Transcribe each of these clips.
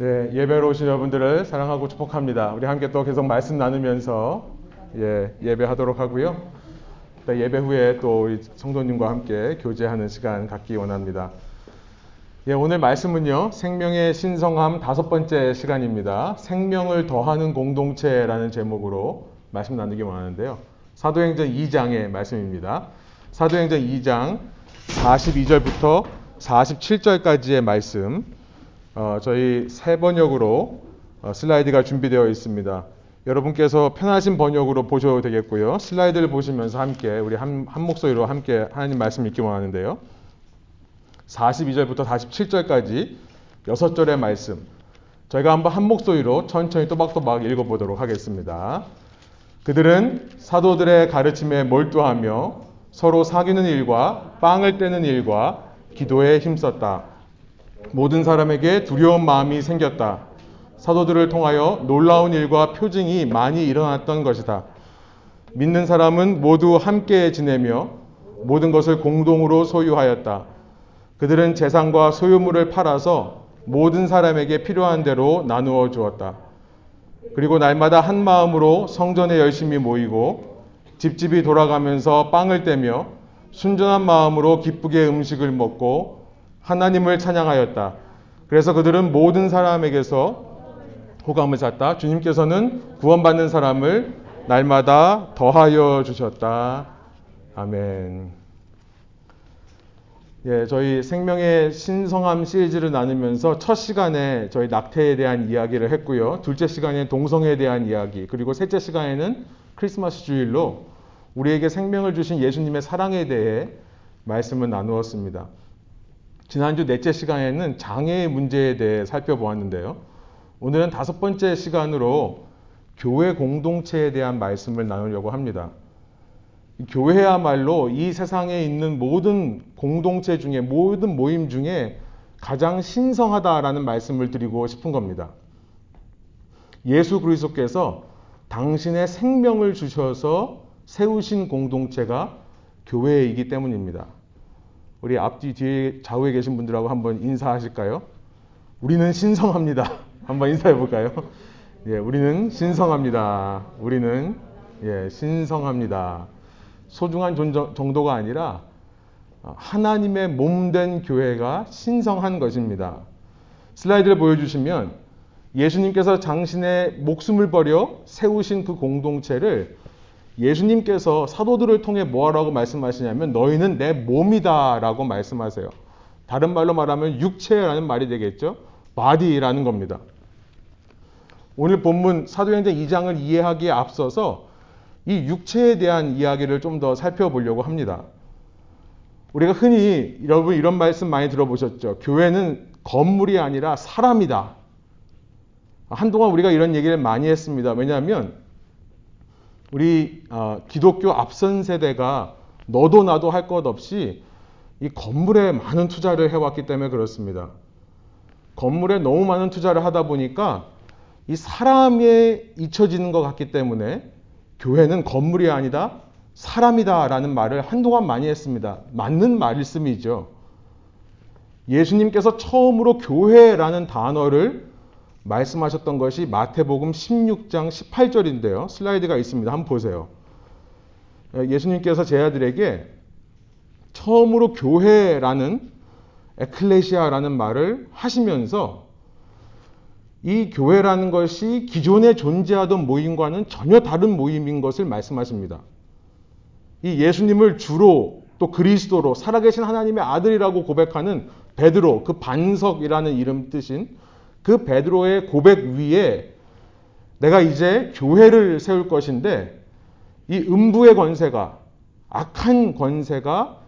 네, 예배로 오신 여러분들을 사랑하고 축복합니다. 우리 함께 또 계속 말씀 나누면서 예, 예배하도록 하고요. 예배 후에 또 우리 성도님과 함께 교제하는 시간 갖기 원합니다. 예, 오늘 말씀은요, 생명의 신성함 다섯 번째 시간입니다. 생명을 더하는 공동체라는 제목으로 말씀 나누기 원하는데요. 사도행전 2장의 말씀입니다. 사도행전 2장 42절부터 47절까지의 말씀, 어, 저희 새 번역으로 어, 슬라이드가 준비되어 있습니다. 여러분께서 편하신 번역으로 보셔도 되겠고요. 슬라이드를 보시면서 함께 우리 한, 한 목소리로 함께 하나님 말씀 읽기 원하는데요. 42절부터 47절까지 6절의 말씀. 저희가 한번 한 목소리로 천천히 또박또박 읽어보도록 하겠습니다. 그들은 사도들의 가르침에 몰두하며 서로 사귀는 일과 빵을 떼는 일과 기도에 힘썼다. 모든 사람에게 두려운 마음이 생겼다. 사도들을 통하여 놀라운 일과 표징이 많이 일어났던 것이다. 믿는 사람은 모두 함께 지내며 모든 것을 공동으로 소유하였다. 그들은 재산과 소유물을 팔아서 모든 사람에게 필요한 대로 나누어 주었다. 그리고 날마다 한 마음으로 성전에 열심히 모이고 집집이 돌아가면서 빵을 떼며 순전한 마음으로 기쁘게 음식을 먹고 하나님을 찬양하였다. 그래서 그들은 모든 사람에게서 호감을 샀다. 주님께서는 구원받는 사람을 날마다 더하여 주셨다. 아멘. 예, 저희 생명의 신성함 시리즈를 나누면서 첫 시간에 저희 낙태에 대한 이야기를 했고요. 둘째 시간에 동성에 대한 이야기, 그리고 셋째 시간에는 크리스마스 주일로 우리에게 생명을 주신 예수님의 사랑에 대해 말씀을 나누었습니다. 지난주 넷째 시간에는 장애의 문제에 대해 살펴보았는데요. 오늘은 다섯 번째 시간으로 교회 공동체에 대한 말씀을 나누려고 합니다. 교회야말로 이 세상에 있는 모든 공동체 중에 모든 모임 중에 가장 신성하다라는 말씀을 드리고 싶은 겁니다. 예수 그리스도께서 당신의 생명을 주셔서 세우신 공동체가 교회이기 때문입니다. 우리 앞뒤 뒤에 좌우에 계신 분들하고 한번 인사하실까요? 우리는 신성합니다. 한번 인사해 볼까요? 예, 우리는 신성합니다. 우리는 예, 신성합니다. 소중한 정도가 아니라 하나님의 몸된 교회가 신성한 것입니다. 슬라이드를 보여주시면 예수님께서 당신의 목숨을 버려 세우신 그 공동체를 예수님께서 사도들을 통해 뭐하라고 말씀하시냐면 너희는 내 몸이다라고 말씀하세요. 다른 말로 말하면 육체라는 말이 되겠죠. body라는 겁니다. 오늘 본문 사도행전 2장을 이해하기에 앞서서 이 육체에 대한 이야기를 좀 더 살펴보려고 합니다. 우리가 흔히 여러분 이런 말씀 많이 들어보셨죠. 교회는 건물이 아니라 사람이다. 한동안 우리가 이런 얘기를 많이 했습니다. 왜냐하면 우리 어, 기독교 앞선 세대가 너도 나도 할 것 없이 이 건물에 많은 투자를 해왔기 때문에 그렇습니다. 건물에 너무 많은 투자를 하다 보니까 이 사람에 잊혀지는 것 같기 때문에 교회는 건물이 아니다 사람이다 라는 말을 한동안 많이 했습니다. 맞는 말씀이죠. 예수님께서 처음으로 교회라는 단어를 말씀하셨던 것이 마태복음 16장 18절인데요. 슬라이드가 있습니다. 한번 보세요. 예수님께서 제 아들에게 처음으로 교회라는 에클레시아라는 말을 하시면서 이 교회라는 것이 기존에 존재하던 모임과는 전혀 다른 모임인 것을 말씀하십니다. 이 예수님을 주로 또 그리스도로 살아계신 하나님의 아들이라고 고백하는 베드로, 그 반석이라는 이름 뜻인 그 베드로의 고백 위에 내가 이제 교회를 세울 것인데 이 음부의 권세가 악한 권세가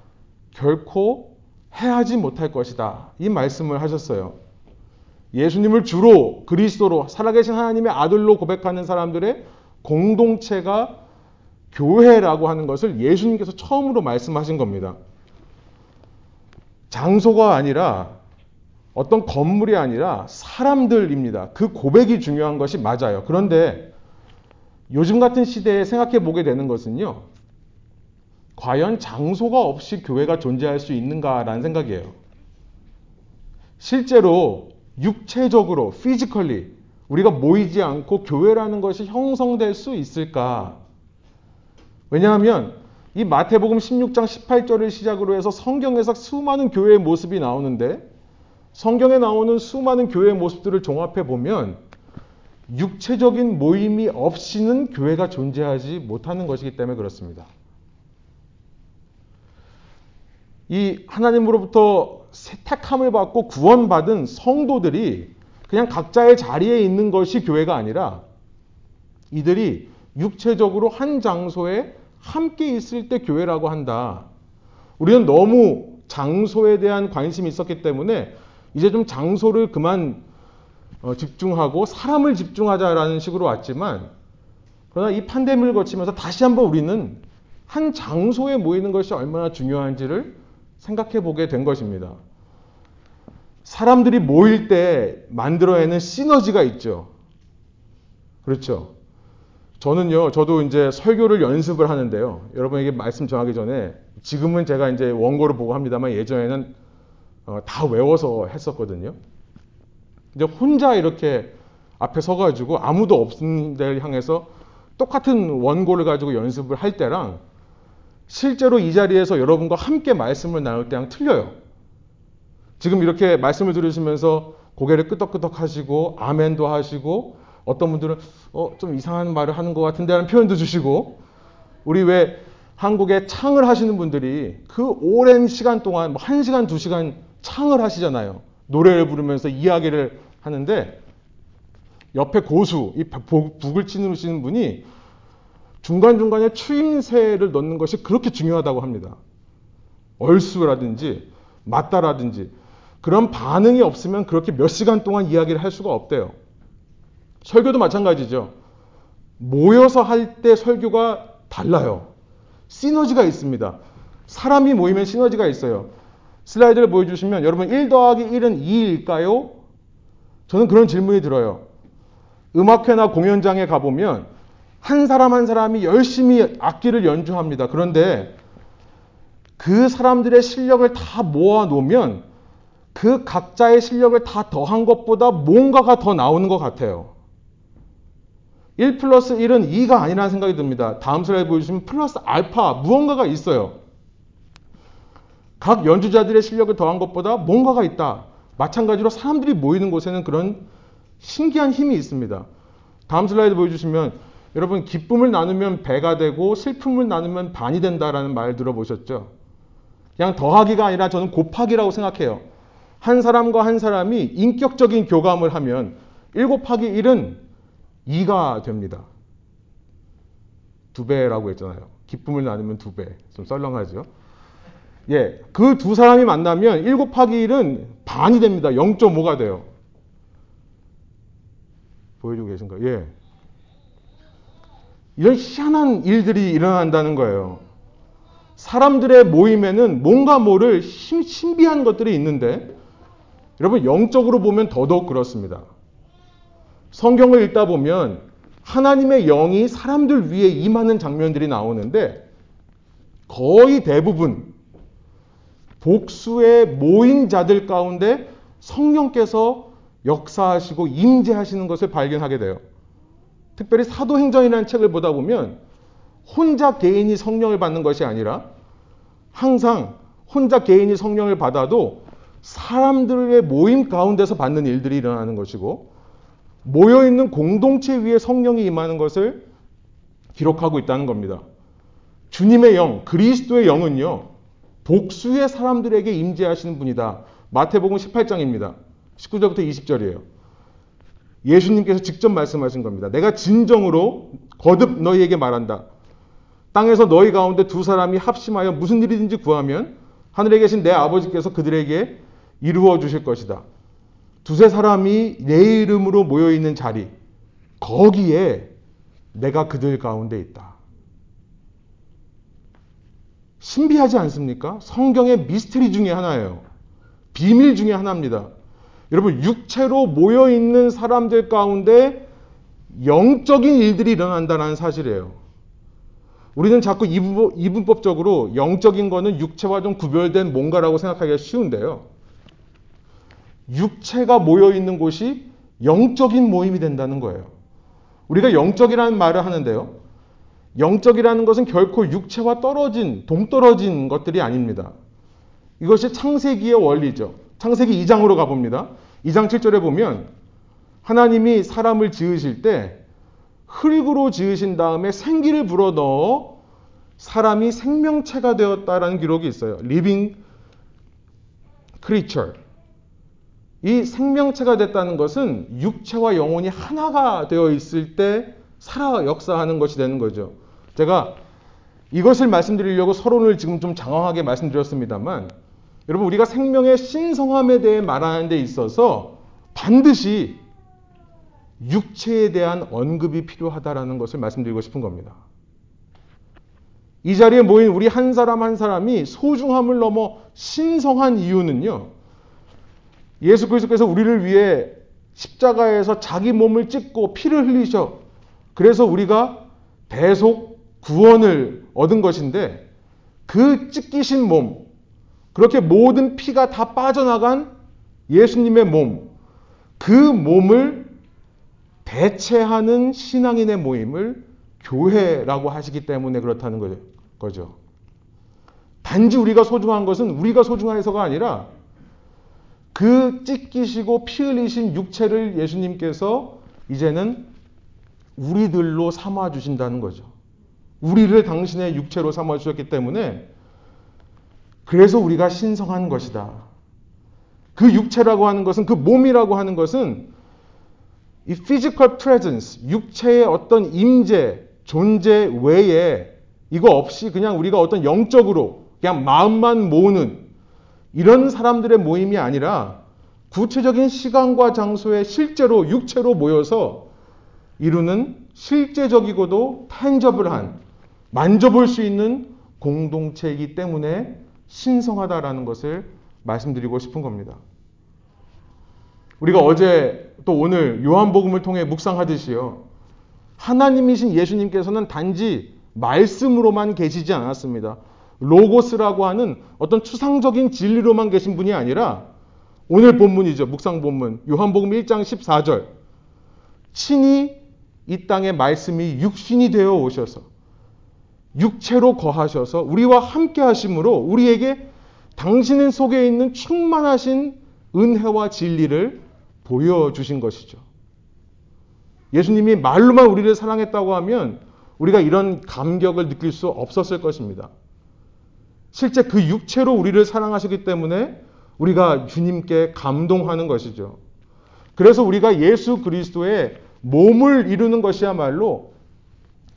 결코 해하지 못할 것이다. 이 말씀을 하셨어요. 예수님을 주로 그리스도로 살아계신 하나님의 아들로 고백하는 사람들의 공동체가 교회라고 하는 것을 예수님께서 처음으로 말씀하신 겁니다. 장소가 아니라 어떤 건물이 아니라 사람들입니다. 그 고백이 중요한 것이 맞아요. 그런데 요즘 같은 시대에 생각해 보게 되는 것은요. 과연 장소가 없이 교회가 존재할 수 있는가라는 생각이에요. 실제로 육체적으로, physically 우리가 모이지 않고 교회라는 것이 형성될 수 있을까? 왜냐하면 이 마태복음 16장 18절을 시작으로 해서 성경에서 수많은 교회의 모습이 나오는데 성경에 나오는 수많은 교회의 모습들을 종합해 보면 육체적인 모임이 없이는 교회가 존재하지 못하는 것이기 때문에 그렇습니다. 이 하나님으로부터 세탁함을 받고 구원받은 성도들이 그냥 각자의 자리에 있는 것이 교회가 아니라 이들이 육체적으로 한 장소에 함께 있을 때 교회라고 한다. 우리는 너무 장소에 대한 관심이 있었기 때문에 이제 좀 장소를 그만 어, 집중하고 사람을 집중하자라는 식으로 왔지만 그러나 이 판데믹을 거치면서 다시 한번 우리는 한 장소에 모이는 것이 얼마나 중요한지를 생각해 보게 된 것입니다. 사람들이 모일 때 만들어내는 시너지가 있죠. 그렇죠. 저는요, 저도 이제 설교를 연습을 하는데요. 여러분에게 말씀 전하기 전에 지금은 제가 이제 원고를 보고 합니다만 예전에는 어, 다 외워서 했었거든요. 이제 혼자 이렇게 앞에 서가지고 아무도 없는 데를 향해서 똑같은 원고를 가지고 연습을 할 때랑 실제로 이 자리에서 여러분과 함께 말씀을 나눌 때랑 틀려요. 지금 이렇게 말씀을 들으시면서 고개를 끄덕끄덕 하시고 아멘도 하시고 어떤 분들은 어, 좀 이상한 말을 하는 것 같은데 하는 표현도 주시고 우리 왜 한국에 창을 하시는 분들이 그 오랜 시간 동안 뭐 1시간, 2시간 창을 하시잖아요. 노래를 부르면서 이야기를 하는데 옆에 고수, 이 북을 치는 분이 중간중간에 추임새를 넣는 것이 그렇게 중요하다고 합니다. 얼수라든지 맞다라든지 그런 반응이 없으면 그렇게 몇 시간 동안 이야기를 할 수가 없대요. 설교도 마찬가지죠. 모여서 할 때 설교가 달라요. 시너지가 있습니다. 사람이 모이면 시너지가 있어요. 슬라이드를 보여주시면 여러분 1 더하기 1은 2일까요? 저는 그런 질문이 들어요. 음악회나 공연장에 가보면 한 사람 한 사람이 열심히 악기를 연주합니다. 그런데 그 사람들의 실력을 다 모아 놓으면 그 각자의 실력을 다 더한 것보다 뭔가가 더 나오는 것 같아요. 1 플러스 1은 2가 아니라는 생각이 듭니다. 다음 슬라이드 보여주시면 플러스 알파, 무언가가 있어요. 각 연주자들의 실력을 더한 것보다 뭔가가 있다. 마찬가지로 사람들이 모이는 곳에는 그런 신기한 힘이 있습니다. 다음 슬라이드 보여주시면 여러분 기쁨을 나누면 배가 되고 슬픔을 나누면 반이 된다라는 말 들어보셨죠? 그냥 더하기가 아니라 저는 곱하기라고 생각해요. 한 사람과 한 사람이 인격적인 교감을 하면 1 곱하기 1은 2가 됩니다. 두 배라고 했잖아요. 기쁨을 나누면 두 배. 좀 썰렁하죠? 예. 그 두 사람이 만나면 1 곱하기 1은 반이 됩니다. 0.5가 돼요. 보여주고 계신가요? 예. 이런 희한한 일들이 일어난다는 거예요. 사람들의 모임에는 뭔가 모를 신비한 것들이 있는데, 여러분, 영적으로 보면 더더욱 그렇습니다. 성경을 읽다 보면 하나님의 영이 사람들 위에 임하는 장면들이 나오는데 거의 대부분 복수의 모인 자들 가운데 성령께서 역사하시고 임재하시는 것을 발견하게 돼요. 특별히 사도행전이라는 책을 보다 보면 혼자 개인이 성령을 받는 것이 아니라 항상 혼자 개인이 성령을 받아도 사람들의 모임 가운데서 받는 일들이 일어나는 것이고 모여 있는 공동체 위에 성령이 임하는 것을 기록하고 있다는 겁니다. 주님의 영, 그리스도의 영은요. 복수의 사람들에게 임재하시는 분이다. 마태복음 18장입니다. 19절부터 20절이에요. 예수님께서 직접 말씀하신 겁니다. 내가 진정으로 거듭 너희에게 말한다. 땅에서 너희 가운데 두 사람이 합심하여 무슨 일이든지 구하면 하늘에 계신 내 아버지께서 그들에게 이루어 주실 것이다. 두세 사람이 내 이름으로 모여 있는 자리, 거기에 내가 그들 가운데 있다. 신비하지 않습니까? 성경의 미스터리 중에 하나예요. 비밀 중에 하나입니다. 여러분, 육체로 모여 있는 사람들 가운데 영적인 일들이 일어난다는 사실이에요. 우리는 자꾸 이분법적으로 영적인 거는 육체와 좀 구별된 뭔가라고 생각하기가 쉬운데요. 육체가 모여 있는 곳이 영적인 모임이 된다는 거예요. 우리가 영적이라는 말을 하는데요. 영적이라는 것은 결코 육체와 떨어진, 동떨어진 것들이 아닙니다. 이것이 창세기의 원리죠. 창세기 2장으로 가봅니다. 2장 7절에 보면 하나님이 사람을 지으실 때 흙으로 지으신 다음에 생기를 불어넣어 사람이 생명체가 되었다라는 기록이 있어요. living creature. 이 생명체가 됐다는 것은 육체와 영혼이 하나가 되어 있을 때 살아 역사하는 것이 되는 거죠. 제가 이것을 말씀드리려고 서론을 지금 좀 장황하게 말씀드렸습니다만 여러분 우리가 생명의 신성함에 대해 말하는 데 있어서 반드시 육체에 대한 언급이 필요하다라는 것을 말씀드리고 싶은 겁니다. 이 자리에 모인 우리 한 사람 한 사람이 소중함을 넘어 신성한 이유는요. 예수 그리스도께서 우리를 위해 십자가에서 자기 몸을 찢고 피를 흘리셔. 그래서 우리가 대속 구원을 얻은 것인데 그 찢기신 몸, 그렇게 모든 피가 다 빠져나간 예수님의 몸, 그 몸을 대체하는 신앙인의 모임을 교회라고 하시기 때문에 그렇다는 거죠. 단지 우리가 소중한 것은 우리가 소중해서가 아니라 그 찢기시고 피 흘리신 육체를 예수님께서 이제는 우리들로 삼아 주신다는 거죠. 우리를 당신의 육체로 삼아 주셨기 때문에 그래서 우리가 신성한 것이다. 그 육체라고 하는 것은 그 몸이라고 하는 것은 이 physical presence, 육체의 어떤 임재, 존재 외에 이거 없이 그냥 우리가 어떤 영적으로 그냥 마음만 모으는 이런 사람들의 모임이 아니라 구체적인 시간과 장소에 실제로 육체로 모여서 이루는 실제적이고도 탄저블한 만져볼 수 있는 공동체이기 때문에 신성하다라는 것을 말씀드리고 싶은 겁니다. 우리가 어제 또 오늘 요한복음을 통해 묵상하듯이요. 하나님이신 예수님께서는 단지 말씀으로만 계시지 않았습니다. 로고스라고 하는 어떤 추상적인 진리로만 계신 분이 아니라 오늘 본문이죠. 묵상 본문. 요한복음 1장 14절. 친히 이 땅에 말씀이 육신이 되어 오셔서 육체로 거하셔서 우리와 함께 하심으로 우리에게 당신 속에 있는 충만하신 은혜와 진리를 보여주신 것이죠. 예수님이 말로만 우리를 사랑했다고 하면 우리가 이런 감격을 느낄 수 없었을 것입니다. 실제 그 육체로 우리를 사랑하시기 때문에 우리가 주님께 감동하는 것이죠. 그래서 우리가 예수 그리스도의 몸을 이루는 것이야말로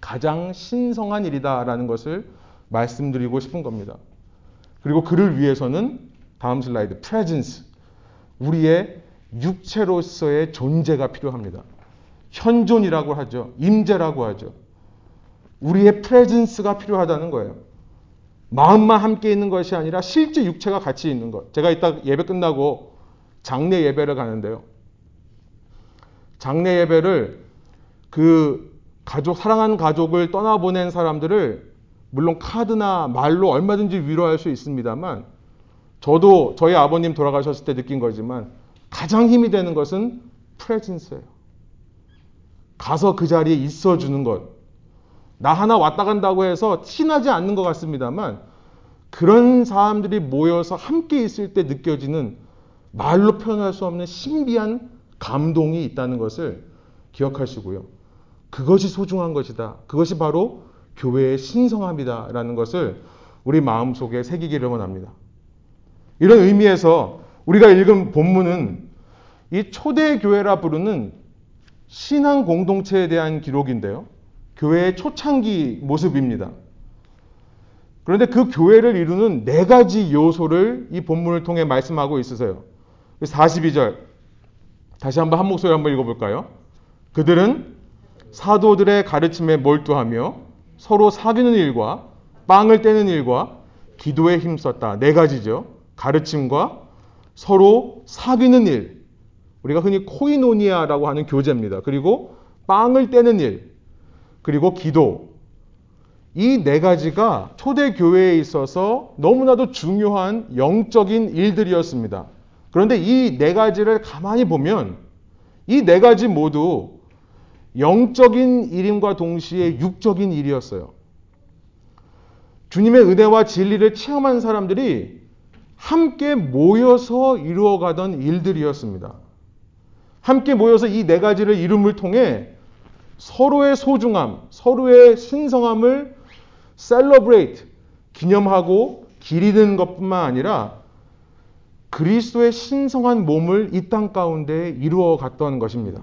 가장 신성한 일이다라는 것을 말씀드리고 싶은 겁니다. 그리고 그를 위해서는 다음 슬라이드 presence 우리의 육체로서의 존재가 필요합니다. 현존이라고 하죠. 임재라고 하죠. 우리의 프레젠스가 필요하다는 거예요. 마음만 함께 있는 것이 아니라 실제 육체가 같이 있는 것. 제가 이따 예배 끝나고 장례 예배를 가는데요. 장례 예배를 그 가족, 사랑하는 가족을 떠나보낸 사람들을 물론 카드나 말로 얼마든지 위로할 수 있습니다만 저도 저희 아버님 돌아가셨을 때 느낀 거지만 가장 힘이 되는 것은 프레젠스예요. 가서 그 자리에 있어 주는 것. 나 하나 왔다 간다고 해서 티나지 않는 것 같습니다만 그런 사람들이 모여서 함께 있을 때 느껴지는 말로 표현할 수 없는 신비한 감동이 있다는 것을 기억하시고요. 그것이 소중한 것이다. 그것이 바로 교회의 신성함이다라는 것을 우리 마음속에 새기기를 원합니다. 이런 의미에서 우리가 읽은 본문은 이 초대교회라 부르는 신앙 공동체에 대한 기록인데요. 교회의 초창기 모습입니다. 그런데 그 교회를 이루는 네 가지 요소를 이 본문을 통해 말씀하고 있으세요. 42절. 다시 한번 한 목소리 한번 읽어볼까요? 그들은 사도들의 가르침에 몰두하며 서로 사귀는 일과 빵을 떼는 일과 기도에 힘썼다. 네 가지죠. 가르침과 서로 사귀는 일. 우리가 흔히 코이노니아라고 하는 교제입니다. 그리고 빵을 떼는 일. 그리고 기도. 이 네 가지가 초대교회에 있어서 너무나도 중요한 영적인 일들이었습니다. 그런데 이 네 가지를 가만히 보면 이 네 가지 모두 영적인 일임과 동시에 육적인 일이었어요. 주님의 은혜와 진리를 체험한 사람들이 함께 모여서 이루어가던 일들이었습니다. 함께 모여서 이 네 가지를 이름을 통해 서로의 소중함, 서로의 신성함을 셀러브레이트, 기념하고 기리는 것뿐만 아니라 그리스도의 신성한 몸을 이 땅 가운데 이루어 갔던 것입니다.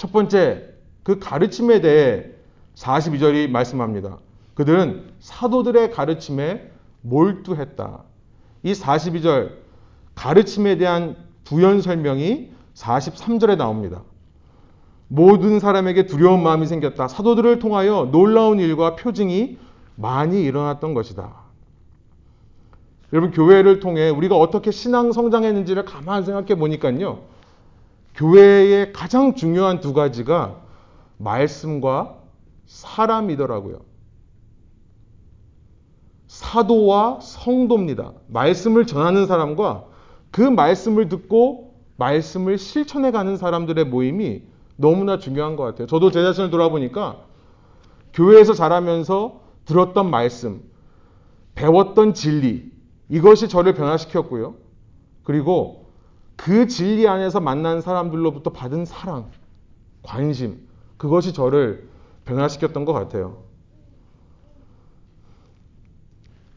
첫 번째, 그 가르침에 대해 42절이 말씀합니다. 그들은 사도들의 가르침에 몰두했다. 이 42절 가르침에 대한 부연 설명이 43절에 나옵니다. 모든 사람에게 두려운 마음이 생겼다. 사도들을 통하여 놀라운 일과 표징이 많이 일어났던 것이다. 여러분, 교회를 통해 우리가 어떻게 신앙 성장했는지를 가만 생각해 보니까요. 교회의 가장 중요한 두 가지가 말씀과 사람이더라고요. 사도와 성도입니다. 말씀을 전하는 사람과 그 말씀을 듣고 말씀을 실천해 가는 사람들의 모임이 너무나 중요한 것 같아요. 저도 제 자신을 돌아보니까 교회에서 자라면서 들었던 말씀, 배웠던 진리, 이것이 저를 변화시켰고요. 그리고 그 진리 안에서 만난 사람들로부터 받은 사랑, 관심, 그것이 저를 변화시켰던 것 같아요.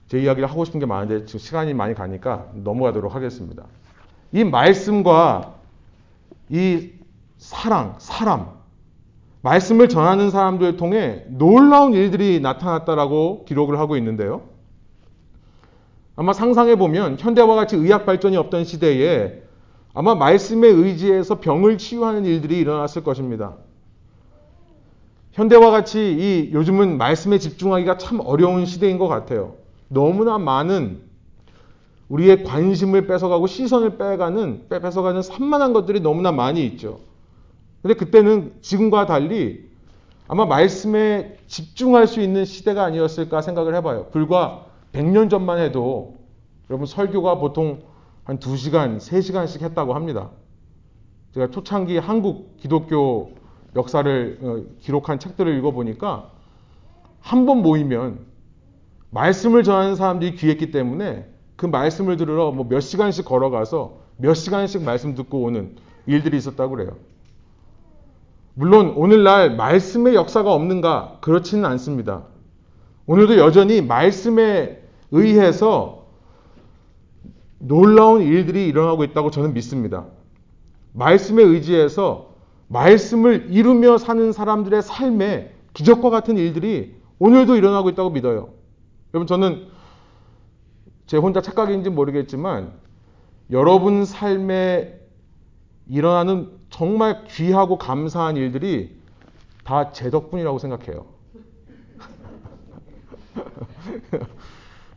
제 이야기를 하고 싶은 게 많은데 지금 시간이 많이 가니까 넘어가도록 하겠습니다. 이 말씀과 이 사랑, 사람, 말씀을 전하는 사람들을 통해 놀라운 일들이 나타났다라고 기록을 하고 있는데요. 아마 상상해 보면 현대와 같이 의학 발전이 없던 시대에 아마 말씀에 의지해서 병을 치유하는 일들이 일어났을 것입니다. 현대와 같이 이 요즘은 말씀에 집중하기가 참 어려운 시대인 것 같아요. 너무나 많은 우리의 관심을 뺏어가고 시선을 빼가는 뺏어가는 산만한 것들이 너무나 많이 있죠. 근데 그때는 지금과 달리 아마 말씀에 집중할 수 있는 시대가 아니었을까 생각을 해봐요. 불과 100년 전만 해도 여러분 설교가 보통 한 2시간, 3시간씩 했다고 합니다. 제가 초창기 한국 기독교 역사를 어, 기록한 책들을 읽어보니까 한 번 모이면 말씀을 전하는 사람들이 귀했기 때문에 그 말씀을 들으러 뭐 몇 시간씩 걸어가서 몇 시간씩 말씀 듣고 오는 일들이 있었다고 그래요. 물론 오늘날 말씀의 역사가 없는가? 그렇지는 않습니다. 오늘도 여전히 말씀에 의해서 놀라운 일들이 일어나고 있다고 저는 믿습니다. 말씀에 의지해서 말씀을 이루며 사는 사람들의 삶에 기적과 같은 일들이 오늘도 일어나고 있다고 믿어요. 여러분, 저는 제 혼자 착각인지 모르겠지만 여러분 삶에 일어나는 정말 귀하고 감사한 일들이 다 제 덕분이라고 생각해요.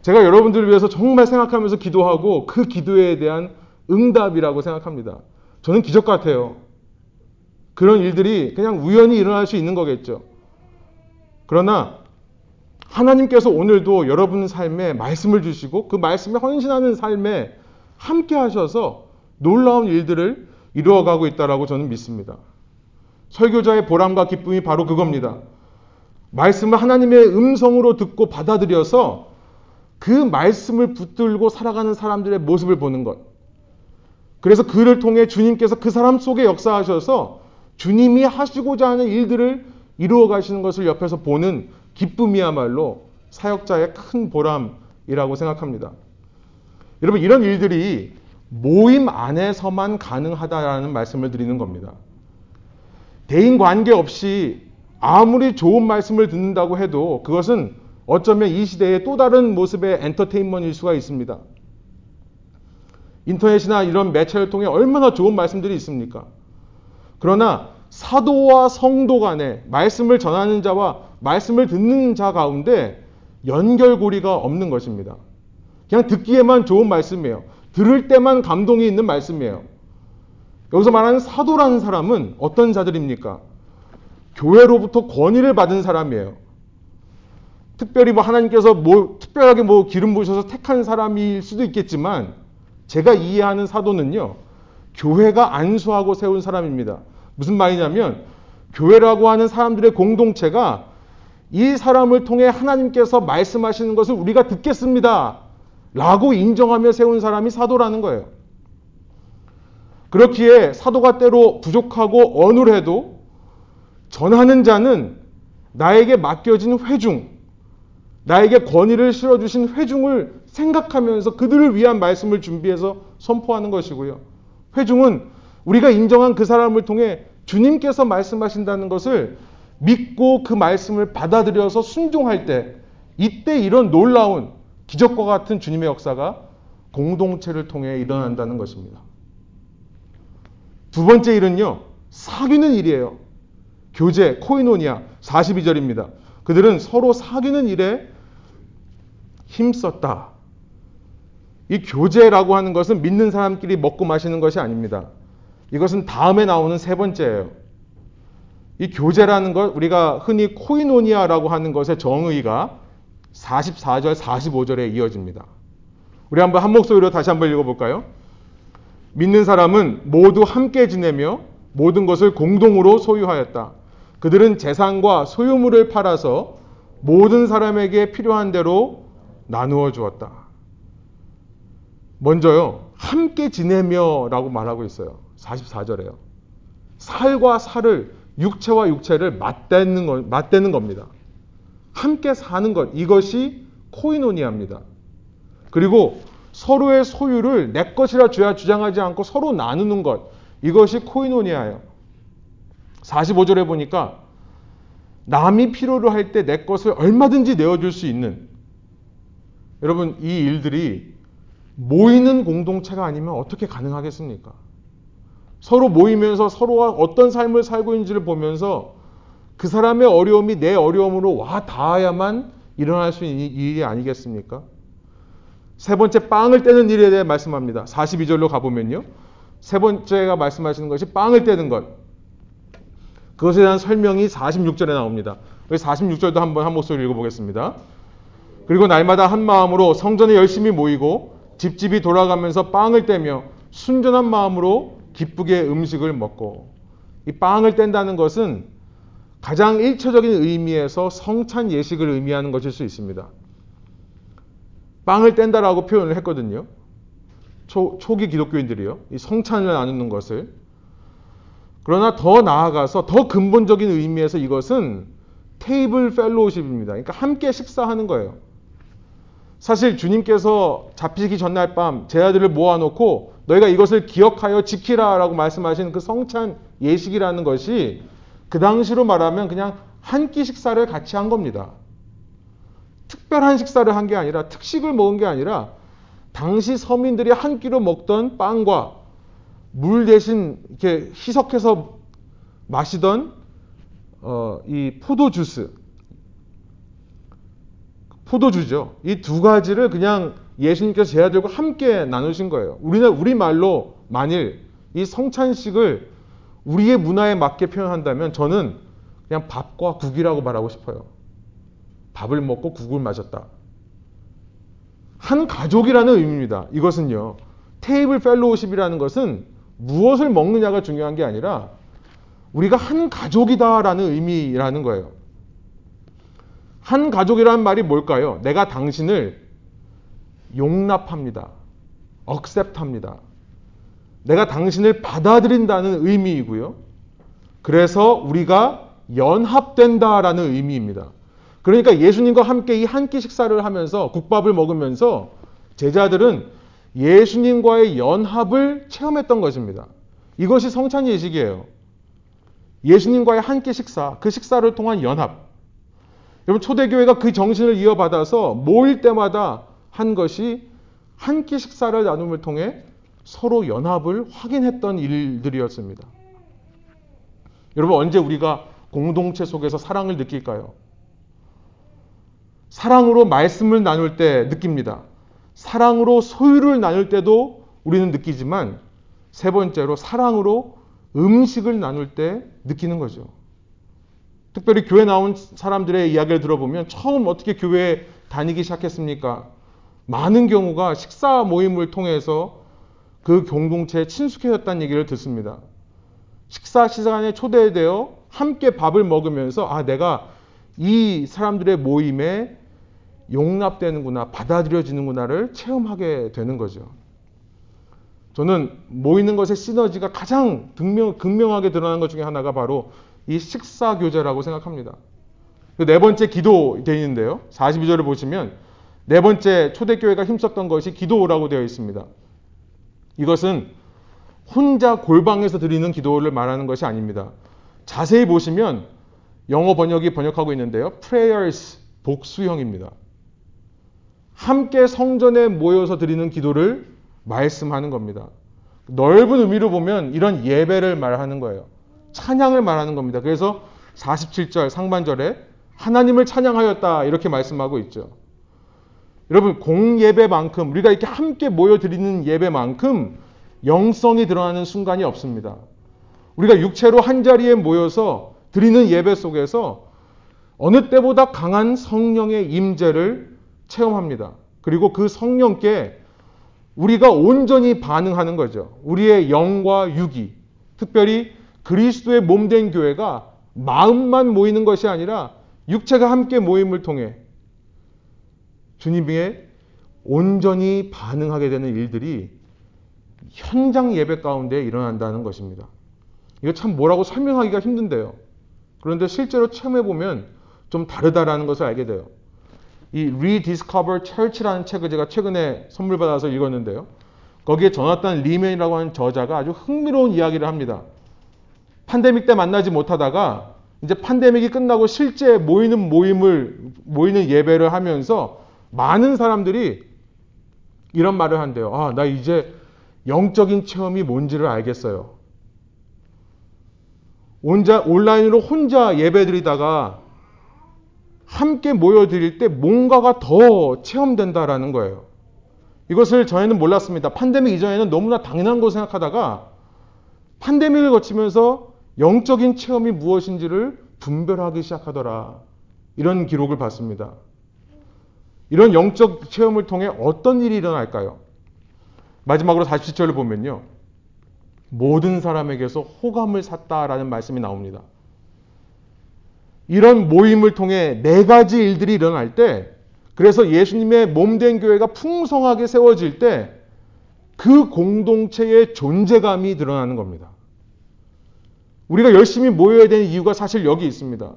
제가 여러분들을 위해서 정말 생각하면서 기도하고 그 기도에 대한 응답이라고 생각합니다. 저는 기적 같아요. 그런 일들이 그냥 우연히 일어날 수 있는 거겠죠. 그러나 하나님께서 오늘도 여러분 삶에 말씀을 주시고 그 말씀에 헌신하는 삶에 함께 하셔서 놀라운 일들을 이루어가고 있다라고 저는 믿습니다. 설교자의 보람과 기쁨이 바로 그겁니다. 말씀을 하나님의 음성으로 듣고 받아들여서 그 말씀을 붙들고 살아가는 사람들의 모습을 보는 것. 그래서 그를 통해 주님께서 그 사람 속에 역사하셔서 주님이 하시고자 하는 일들을 이루어 가시는 것을 옆에서 보는 기쁨이야말로 사역자의 큰 보람이라고 생각합니다. 여러분, 이런 일들이 모임 안에서만 가능하다라는 말씀을 드리는 겁니다. 대인 관계 없이 아무리 좋은 말씀을 듣는다고 해도 그것은 어쩌면 이 시대의 또 다른 모습의 엔터테인먼트일 수가 있습니다. 인터넷이나 이런 매체를 통해 얼마나 좋은 말씀들이 있습니까? 그러나 사도와 성도 간에 말씀을 전하는 자와 말씀을 듣는 자 가운데 연결고리가 없는 것입니다. 그냥 듣기에만 좋은 말씀이에요. 들을 때만 감동이 있는 말씀이에요. 여기서 말하는 사도라는 사람은 어떤 자들입니까? 교회로부터 권위를 받은 사람이에요. 특별히 뭐 하나님께서 뭐 특별하게 뭐 기름 부으셔서 택한 사람일 수도 있겠지만 제가 이해하는 사도는요, 교회가 안수하고 세운 사람입니다. 무슨 말이냐면, 교회라고 하는 사람들의 공동체가 이 사람을 통해 하나님께서 말씀하시는 것을 우리가 듣겠습니다. 라고 인정하며 세운 사람이 사도라는 거예요. 그렇기에 사도가 때로 부족하고 어눌해도 전하는 자는 나에게 맡겨진 회중, 나에게 권위를 실어주신 회중을 생각하면서 그들을 위한 말씀을 준비해서 선포하는 것이고요. 회중은 우리가 인정한 그 사람을 통해 주님께서 말씀하신다는 것을 믿고 그 말씀을 받아들여서 순종할 때 이때 이런 놀라운 기적과 같은 주님의 역사가 공동체를 통해 일어난다는 것입니다. 두 번째 일은요, 사귀는 일이에요. 교제, 코이노니아, 42절입니다. 그들은 서로 사귀는 일에 힘썼다. 이 교제라고 하는 것은 믿는 사람끼리 먹고 마시는 것이 아닙니다. 이것은 다음에 나오는 세 번째예요. 이 교제라는 것, 우리가 흔히 코이노니아라고 하는 것의 정의가 44절, 45절에 이어집니다. 우리 한번 한 목소리로 다시 한번 읽어볼까요? 믿는 사람은 모두 함께 지내며 모든 것을 공동으로 소유하였다. 그들은 재산과 소유물을 팔아서 모든 사람에게 필요한 대로 나누어 주었다. 먼저요, 함께 지내며 라고 말하고 있어요. 44절에요. 살과 살을, 육체와 육체를 맞대는, 거, 맞대는 겁니다. 함께 사는 것, 이것이 코이노니아입니다. 그리고 서로의 소유를 내 것이라 주장하지 않고 서로 나누는 것. 이것이 코이노니아예요. 45절에 보니까 남이 필요로 할 때 내 것을 얼마든지 내어줄 수 있는 여러분 이 일들이 모이는 공동체가 아니면 어떻게 가능하겠습니까? 서로 모이면서 서로가 어떤 삶을 살고 있는지를 보면서 그 사람의 어려움이 내 어려움으로 와 닿아야만 일어날 수 있는 일이 아니겠습니까? 세 번째 빵을 떼는 일에 대해 말씀합니다. 42절로 가보면요. 세 번째가 말씀하시는 것이 빵을 떼는 것. 그것에 대한 설명이 46절에 나옵니다. 46절도 한번 한 목소리 읽어보겠습니다. 그리고 날마다 한 마음으로 성전에 열심히 모이고 집집이 돌아가면서 빵을 떼며 순전한 마음으로 기쁘게 음식을 먹고 이 빵을 뗀다는 것은 가장 일차적인 의미에서 성찬 예식을 의미하는 것일 수 있습니다. 빵을 뗀다라고 표현을 했거든요. 초, 초기 기독교인들이요. 이 성찬을 나누는 것을. 그러나 더 나아가서 더 근본적인 의미에서 이것은 테이블 펠로우십입니다. 그러니까 함께 식사하는 거예요. 사실 주님께서 잡히기 전날 밤제 아들을 모아놓고 너희가 이것을 기억하여 지키라라고 말씀하신 그 성찬 예식이라는 것이 그 당시로 말하면 그냥 한 끼 식사를 같이 한 겁니다. 특별한 식사를 한 게 아니라 특식을 먹은 게 아니라 당시 서민들이 한 끼로 먹던 빵과 물 대신 이렇게 희석해서 마시던 어, 이 포도 주스, 포도주죠. 이 두 가지를 그냥 예수님께서 제 아들과 함께 나누신 거예요. 우리는 우리 말로 만일 이 성찬식을 우리의 문화에 맞게 표현한다면 저는 그냥 밥과 국이라고 말하고 싶어요. 밥을 먹고 국을 마셨다. 한 가족이라는 의미입니다. 이것은요. table fellowship이라는 것은 무엇을 먹느냐가 중요한 게 아니라 우리가 한 가족이다라는 의미라는 거예요. 한 가족이라는 말이 뭘까요? 내가 당신을 용납합니다. accept합니다. 내가 당신을 받아들인다는 의미이고요. 그래서 우리가 연합된다라는 의미입니다. 그러니까 예수님과 함께 이 한 끼 식사를 하면서 국밥을 먹으면서 제자들은 예수님과의 연합을 체험했던 것입니다. 이것이 성찬 예식이에요. 예수님과의 한 끼 식사, 그 식사를 통한 연합. 여러분 초대교회가 그 정신을 이어받아서 모일 때마다 한 것이 한 끼 식사를 나눔을 통해 서로 연합을 확인했던 일들이었습니다. 여러분 언제 우리가 공동체 속에서 사랑을 느낄까요? 사랑으로 말씀을 나눌 때 느낍니다. 사랑으로 소유를 나눌 때도 우리는 느끼지만 세 번째로 사랑으로 음식을 나눌 때 느끼는 거죠. 특별히 교회 나온 사람들의 이야기를 들어보면 처음 어떻게 교회에 다니기 시작했습니까? 많은 경우가 식사 모임을 통해서 그 공동체에 친숙해졌다는 얘기를 듣습니다. 식사 시간에 초대되어 함께 밥을 먹으면서 아 내가 이 사람들의 모임에 용납되는구나 받아들여지는구나를 체험하게 되는 거죠. 저는 모이는 것의 시너지가 가장 극명, 극명하게 드러난 것 중에 하나가 바로 이 식사 교제라고 생각합니다. 그네 번째 기도 되어 있는데요. 42절을 보시면 네 번째 초대교회가 힘썼던 것이 기도라고 되어 있습니다. 이것은 혼자 골방에서 드리는 기도를 말하는 것이 아닙니다. 자세히 보시면 영어 번역이 번역하고 있는데요. prayers 복수형입니다. 함께 성전에 모여서 드리는 기도를 말씀하는 겁니다. 넓은 의미로 보면 이런 예배를 말하는 거예요. 찬양을 말하는 겁니다. 그래서 47절 상반절에 하나님을 찬양하였다 이렇게 말씀하고 있죠. 여러분 공예배만큼 우리가 이렇게 함께 모여 드리는 예배만큼 영성이 드러나는 순간이 없습니다. 우리가 육체로 한 자리에 모여서 드리는 예배 속에서 어느 때보다 강한 성령의 임재를 체험합니다. 그리고 그 성령께 우리가 온전히 반응하는 거죠. 우리의 영과 육이, 특별히 그리스도의 몸 된 교회가 마음만 모이는 것이 아니라 육체가 함께 모임을 통해 주님에 온전히 반응하게 되는 일들이 현장 예배 가운데 일어난다는 것입니다. 이거 참 뭐라고 설명하기가 힘든데요. 그런데 실제로 체험해 보면 좀 다르다라는 것을 알게 돼요. 이 Rediscover Church라는 책을 제가 최근에 선물 받아서 읽었는데요. 거기에 조나단 리맨이라고 하는 저자가 아주 흥미로운 이야기를 합니다. 판데믹 때 만나지 못하다가 이제 판데믹이 끝나고 실제 모이는 모임을 모이는 예배를 하면서 많은 사람들이 이런 말을 한대요. 아, 나 이제 영적인 체험이 뭔지를 알겠어요. 혼자 온라인으로 혼자 예배 드리다가 함께 모여 드릴 때 뭔가가 더 체험된다라는 거예요. 이것을 전에는 몰랐습니다. 판데믹 이전에는 너무나 당연한 거 생각하다가 판데믹을 거치면서 영적인 체험이 무엇인지를 분별하기 시작하더라. 이런 기록을 봤습니다. 이런 영적 체험을 통해 어떤 일이 일어날까요? 마지막으로 47절을 보면요. 모든 사람에게서 호감을 샀다라는 말씀이 나옵니다. 이런 모임을 통해 네 가지 일들이 일어날 때, 그래서 예수님의 몸된 교회가 풍성하게 세워질 때, 그 공동체의 존재감이 드러나는 겁니다. 우리가 열심히 모여야 되는 이유가 사실 여기 있습니다.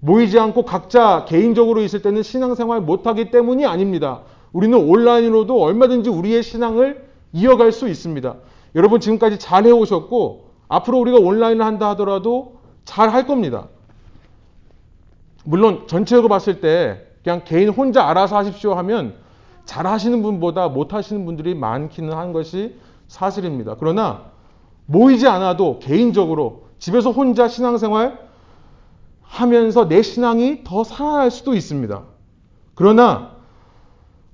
모이지 않고 각자 개인적으로 있을 때는 신앙생활 못하기 때문이 아닙니다. 우리는 온라인으로도 얼마든지 우리의 신앙을 이어갈 수 있습니다. 여러분 지금까지 잘 해오셨고 앞으로 우리가 온라인을 한다 하더라도 잘 할 겁니다. 물론 전체적으로 봤을 때 그냥 개인 혼자 알아서 하십시오 하면 잘 하시는 분보다 못 하시는 분들이 많기는 한 것이 사실입니다. 그러나 모이지 않아도 개인적으로 집에서 혼자 신앙생활 하면서 내 신앙이 더 살아날 수도 있습니다. 그러나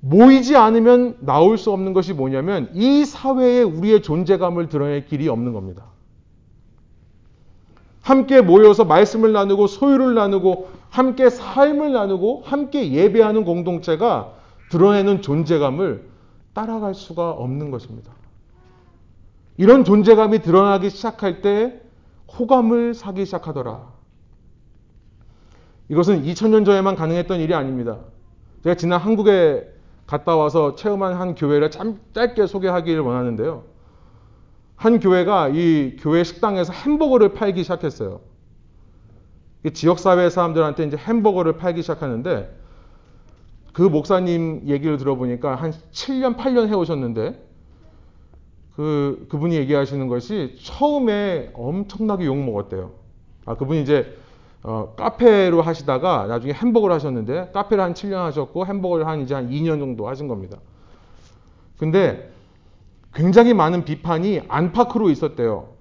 모이지 않으면 나올 수 없는 것이 뭐냐면 이 사회에 우리의 존재감을 드러낼 길이 없는 겁니다. 함께 모여서 말씀을 나누고 소유를 나누고 함께 삶을 나누고 함께 예배하는 공동체가 드러내는 존재감을 따라갈 수가 없는 것입니다. 이런 존재감이 드러나기 시작할 때 호감을 사기 시작하더라. 이것은 2000년 전에만 가능했던 일이 아닙니다. 제가 지난 한국에 갔다 와서 체험한 한 교회를 참 짧게 소개하기를 원하는데요. 한 교회가 이 교회 식당에서 햄버거를 팔기 시작했어요. 지역사회 사람들한테 이제 햄버거를 팔기 시작하는데 그 목사님 얘기를 들어보니까 한 7년, 8년 해오셨는데 그, 그분이 얘기하시는 것이 처음에 엄청나게 욕먹었대요. 아, 그분이 이제 어, 카페로 하시다가 나중에 햄버거를 하셨는데 카페를 한 7년 하셨고 햄버거를 한 이제 한 2년 정도 하신 겁니다. 근데 굉장히 많은 비판이 안팎으로 있었대요.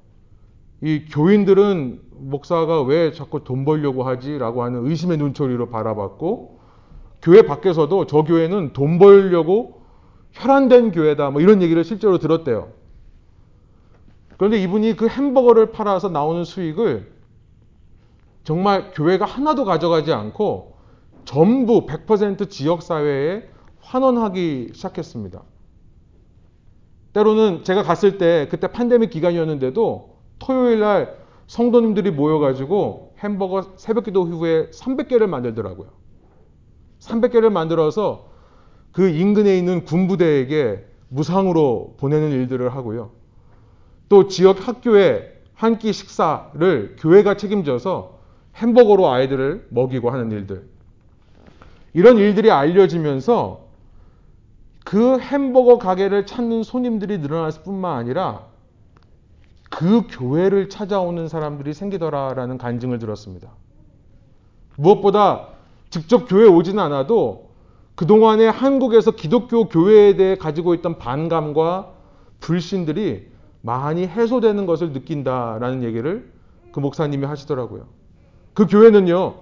이 교인들은 목사가 왜 자꾸 돈 벌려고 하지라고 하는 의심의 눈초리로 바라봤고 교회 밖에서도 저 교회는 돈 벌려고 혈안된 교회다 뭐 이런 얘기를 실제로 들었대요. 그런데 이분이 그 햄버거를 팔아서 나오는 수익을 정말 교회가 하나도 가져가지 않고 전부 100% 지역사회에 환원하기 시작했습니다. 때로는 제가 갔을 때 그때 팬데믹 기간이었는데도 토요일 날 성도님들이 모여가지고 햄버거 새벽 기도 후에 300개를 만들더라고요. 300개를 만들어서 그 인근에 있는 군부대에게 무상으로 보내는 일들을 하고요. 또 지역 학교에 한 끼 식사를 교회가 책임져서 햄버거로 아이들을 먹이고 하는 일들. 이런 일들이 알려지면서 그 햄버거 가게를 찾는 손님들이 늘어났을 뿐만 아니라 그 교회를 찾아오는 사람들이 생기더라라는 간증을 들었습니다. 무엇보다 직접 교회에 오지는 않아도 그동안에 한국에서 기독교 교회에 대해 가지고 있던 반감과 불신들이 많이 해소되는 것을 느낀다라는 얘기를 그 목사님이 하시더라고요. 그 교회는요,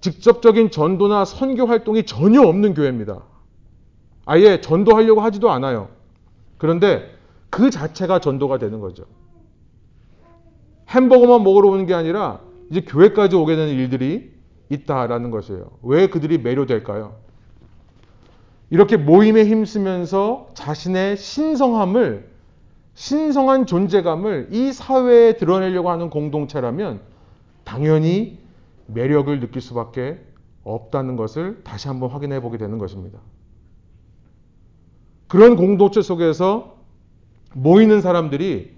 직접적인 전도나 선교 활동이 전혀 없는 교회입니다. 아예 전도하려고 하지도 않아요. 그런데 그 자체가 전도가 되는 거죠. 햄버거만 먹으러 오는 게 아니라 이제 교회까지 오게 되는 일들이 있다라는 것이에요. 왜 그들이 매료될까요? 이렇게 모임에 힘쓰면서 자신의 신성함을 신성한 존재감을 이 사회에 드러내려고 하는 공동체라면 당연히 매력을 느낄 수밖에 없다는 것을 다시 한번 확인해 보게 되는 것입니다. 그런 공동체 속에서 모이는 사람들이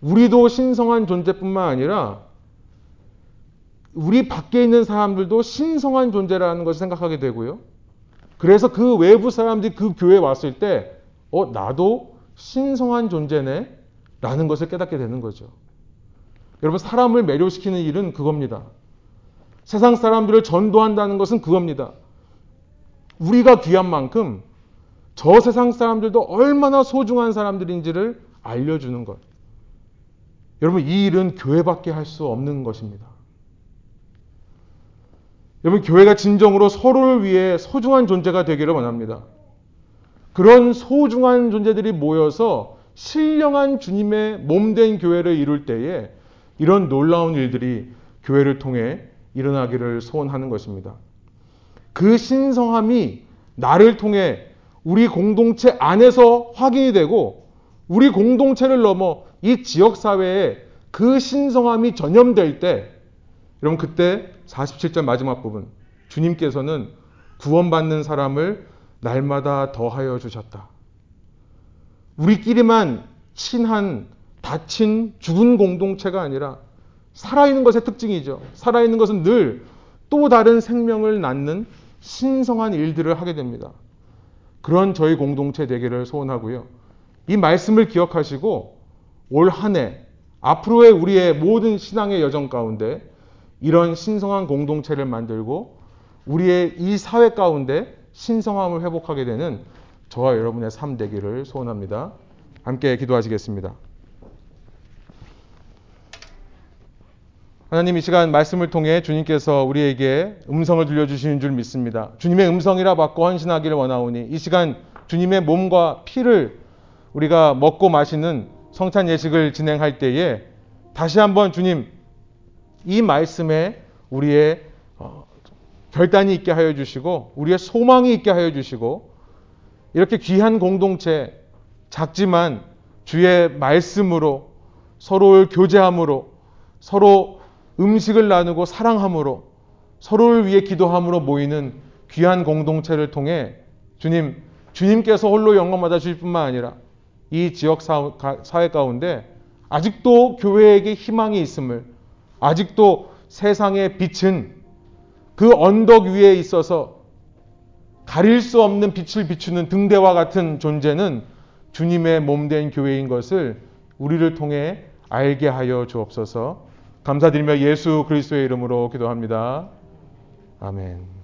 우리도 신성한 존재뿐만 아니라 우리 밖에 있는 사람들도 신성한 존재라는 것을 생각하게 되고요. 그래서 그 외부 사람들이 그 교회에 왔을 때, 어, 나도 신성한 존재네? 라는 것을 깨닫게 되는 거죠. 여러분, 사람을 매료시키는 일은 그겁니다. 세상 사람들을 전도한다는 것은 그겁니다. 우리가 귀한 만큼 저 세상 사람들도 얼마나 소중한 사람들인지를 알려주는 것. 여러분, 이 일은 교회밖에 할 수 없는 것입니다. 여러분, 교회가 진정으로 서로를 위해 소중한 존재가 되기를 원합니다. 그런 소중한 존재들이 모여서 신령한 주님의 몸된 교회를 이룰 때에 이런 놀라운 일들이 교회를 통해 일어나기를 소원하는 것입니다. 그 신성함이 나를 통해 우리 공동체 안에서 확인이 되고 우리 공동체를 넘어 이 지역 사회에 그 신성함이 전염될 때 여러분 그때 47절 마지막 부분 주님께서는 구원받는 사람을 날마다 더하여 주셨다. 우리끼리만 친한 다친 죽은 공동체가 아니라 살아있는 것의 특징이죠. 살아있는 것은 늘 또 다른 생명을 낳는 신성한 일들을 하게 됩니다. 그런 저희 공동체 되기를 소원하고요. 이 말씀을 기억하시고 올 한 해 앞으로의 우리의 모든 신앙의 여정 가운데 이런 신성한 공동체를 만들고 우리의 이 사회 가운데 신성함을 회복하게 되는 저와 여러분의 삶 되기를 소원합니다. 함께 기도하시겠습니다. 하나님 이 시간 말씀을 통해 주님께서 우리에게 음성을 들려주시는 줄 믿습니다. 주님의 음성이라 받고 헌신하기를 원하오니 이 시간 주님의 몸과 피를 우리가 먹고 마시는 성찬 예식을 진행할 때에 다시 한번 주님 이 말씀에 우리의 어, 결단이 있게 하여 주시고 우리의 소망이 있게 하여 주시고 이렇게 귀한 공동체 작지만 주의 말씀으로 서로를 교제함으로 서로 음식을 나누고 사랑함으로 서로를 위해 기도함으로 모이는 귀한 공동체를 통해 주님, 주님께서 홀로 영광 받아 주실 뿐만 아니라 이 지역 사회 가운데 아직도 교회에게 희망이 있음을 아직도 세상의 빛은 그 언덕 위에 있어서 가릴 수 없는 빛을 비추는 등대와 같은 존재는 주님의 몸된 교회인 것을 우리를 통해 알게 하여 주옵소서. 감사드리며 예수 그리스도의 이름으로 기도합니다. 아멘.